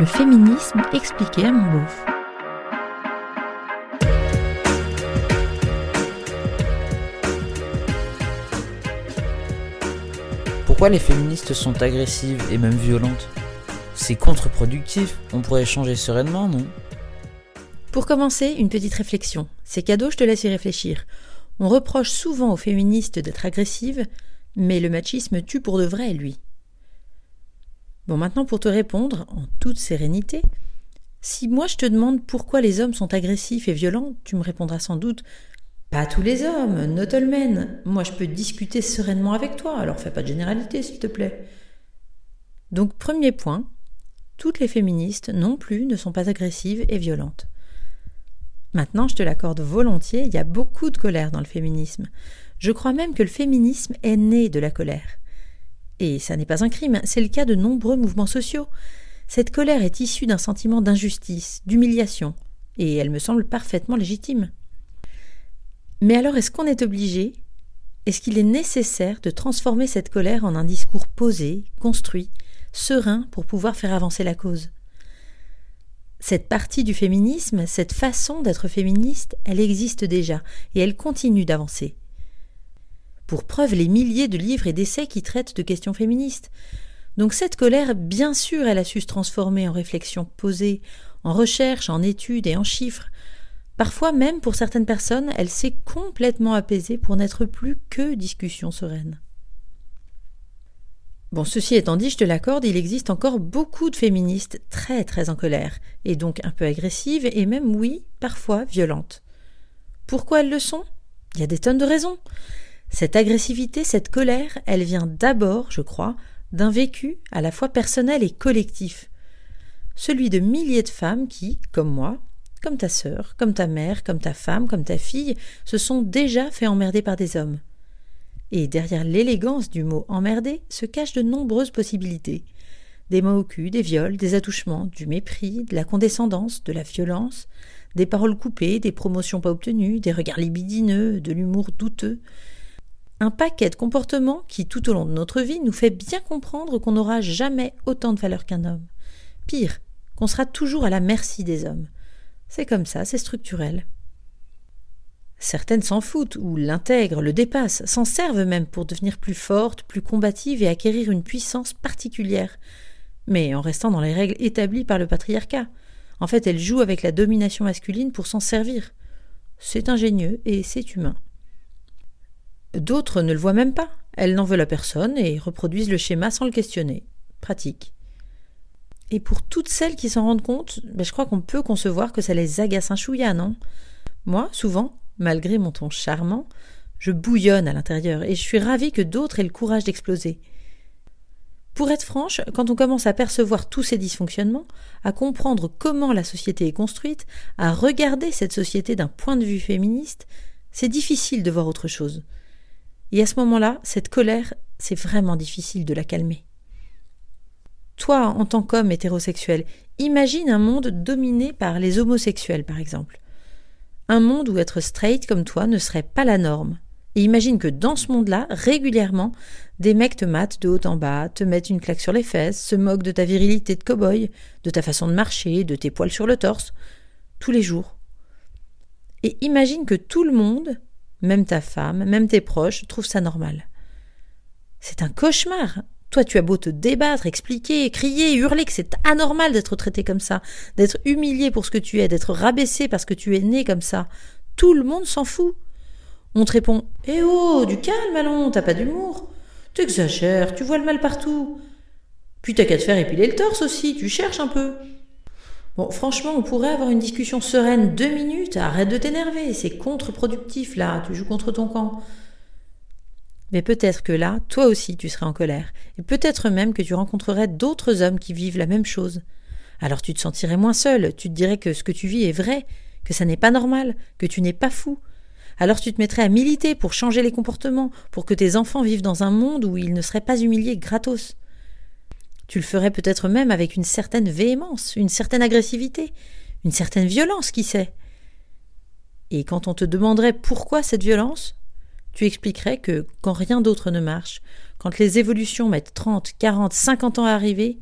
Le féminisme expliqué à mon beauf. Pourquoi les féministes sont agressives et même violentes? C'est contre-productif, on pourrait changer sereinement, non? Pour commencer, une petite réflexion. C'est cadeau, je te laisse y réfléchir. On reproche souvent aux féministes d'être agressives, mais le machisme tue pour de vrai, lui. Bon, maintenant pour te répondre, en toute sérénité, si moi je te demande pourquoi les hommes sont agressifs et violents, tu me répondras sans doute Pas tous les hommes, not all men. Moi je peux discuter sereinement avec toi, alors fais pas de généralité s'il te plaît. Donc, premier point, toutes les féministes non plus ne sont pas agressives et violentes. Maintenant, je te l'accorde volontiers, il y a beaucoup de colère dans le féminisme. Je crois même que le féminisme est né de la colère. Et ça n'est pas un crime, c'est le cas de nombreux mouvements sociaux. Cette colère est issue d'un sentiment d'injustice, d'humiliation, et elle me semble parfaitement légitime. Mais alors est-ce qu'on est obligé Est-ce qu'il est nécessaire de transformer cette colère en un discours posé, construit, serein pour pouvoir faire avancer la cause? Cette partie du féminisme, cette façon d'être féministe, elle existe déjà et elle continue d'avancer. Pour preuve les milliers de livres et d'essais qui traitent de questions féministes. Donc cette colère, bien sûr, elle a su se transformer en réflexion posée, en recherche, en études et en chiffres. Parfois même, pour certaines personnes, elle s'est complètement apaisée pour n'être plus que discussion sereine. Bon, ceci étant dit, je te l'accorde, il existe encore beaucoup de féministes très très en colère, et donc un peu agressives, et même, oui, parfois violentes. Pourquoi elles le sont? Il y a des tonnes de raisons. Cette agressivité, cette colère, elle vient d'abord, je crois, d'un vécu à la fois personnel et collectif. Celui de milliers de femmes qui, comme moi, comme ta sœur, comme ta mère, comme ta femme, comme ta fille, se sont déjà fait emmerder par des hommes. Et derrière l'élégance du mot emmerder se cachent de nombreuses possibilités. Des mots au cul, des viols, des attouchements, du mépris, de la condescendance, de la violence, des paroles coupées, des promotions pas obtenues, des regards libidineux, de l'humour douteux. Un paquet de comportements qui, tout au long de notre vie, nous fait bien comprendre qu'on n'aura jamais autant de valeur qu'un homme. Pire, qu'on sera toujours à la merci des hommes. C'est comme ça, c'est structurel. Certaines s'en foutent, ou l'intègrent, le dépassent, s'en servent même pour devenir plus fortes, plus combatives et acquérir une puissance particulière, mais en restant dans les règles établies par le patriarcat. En fait, elles jouent avec la domination masculine pour s'en servir. C'est ingénieux et c'est humain. D'autres ne le voient même pas. Elles n'en veulent à personne et reproduisent le schéma sans le questionner. Pratique. Et pour toutes celles qui s'en rendent compte, ben je crois qu'on peut concevoir que ça les agace un chouïa, non? Moi, souvent, malgré mon ton charmant, je bouillonne à l'intérieur et je suis ravie que d'autres aient le courage d'exploser. Pour être franche, quand on commence à percevoir tous ces dysfonctionnements, à comprendre comment la société est construite, à regarder cette société d'un point de vue féministe, c'est difficile de voir autre chose. Et à ce moment-là, cette colère, c'est vraiment difficile de la calmer. Toi, en tant qu'homme hétérosexuel, imagine un monde dominé par les homosexuels, par exemple un monde où être straight comme toi ne serait pas la norme. Et imagine que dans ce monde-là, régulièrement, des mecs te matent de haut en bas, te mettent une claque sur les fesses, se moquent de ta virilité de cow-boy, de ta façon de marcher, de tes poils sur le torse, tous les jours. Et imagine que tout le monde, même ta femme, même tes proches, trouvent ça normal. C'est un cauchemar. Toi, tu as beau te débattre, expliquer, crier, hurler que c'est anormal d'être traité comme ça, d'être humilié pour ce que tu es, d'être rabaissé parce que tu es né comme ça. Tout le monde s'en fout. On te répond Eh oh, du calme, allons, t'as pas d'humour. T'exagères, tu vois le mal partout. Puis t'as qu'à te faire épiler le torse aussi, tu cherches un peu. Bon, franchement, on pourrait avoir une discussion sereine deux minutes, arrête de t'énerver, c'est contre-productif là, tu joues contre ton camp. Mais peut-être que là, toi aussi, tu serais en colère, et peut-être même que tu rencontrerais d'autres hommes qui vivent la même chose. Alors tu te sentirais moins seul, tu te dirais que ce que tu vis est vrai, que ça n'est pas normal, que tu n'es pas fou. Alors tu te mettrais à militer pour changer les comportements, pour que tes enfants vivent dans un monde où ils ne seraient pas humiliés gratos. Tu le ferais peut-être même avec une certaine véhémence, une certaine agressivité, une certaine violence, qui sait? Et quand on te demanderait pourquoi cette violence, tu expliquerais que quand rien d'autre ne marche, quand les évolutions mettent 30, 40, 50 ans à arriver,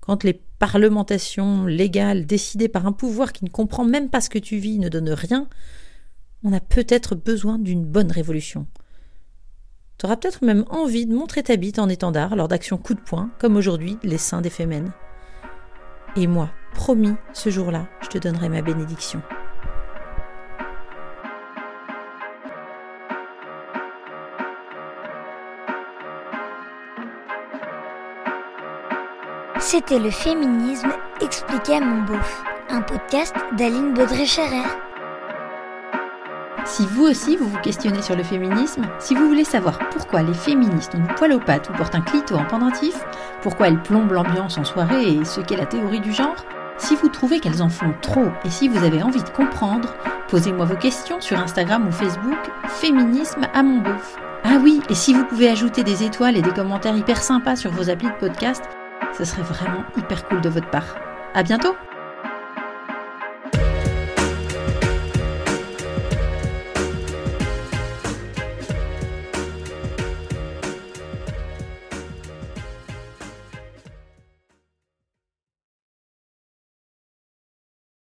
quand les parlementation légale décidée par un pouvoir qui ne comprend même pas ce que tu vis, ne donne rien, on a peut-être besoin d'une bonne révolution. Tu auras peut-être même envie de montrer ta bite en étendard lors d'actions coup de poing, comme aujourd'hui les saints des Fémènes. Et moi, promis, ce jour-là, je te donnerai ma bénédiction. C'était le féminisme expliqué à mon beauf, un podcast d'Aline Baudré-Scherer. Si vous aussi vous vous questionnez sur le féminisme, si vous voulez savoir pourquoi les féministes ont du poil aux pattes ou portent un clito en pendentif, pourquoi elles plombent l'ambiance en soirée et ce qu'est la théorie du genre, si vous trouvez qu'elles en font trop et si vous avez envie de comprendre, posez-moi vos questions sur Instagram ou Facebook Féminisme à mon beauf. Ah oui, et si vous pouvez ajouter des étoiles et des commentaires hyper sympas sur vos applis de podcast, ce serait vraiment hyper cool de votre part. À bientôt!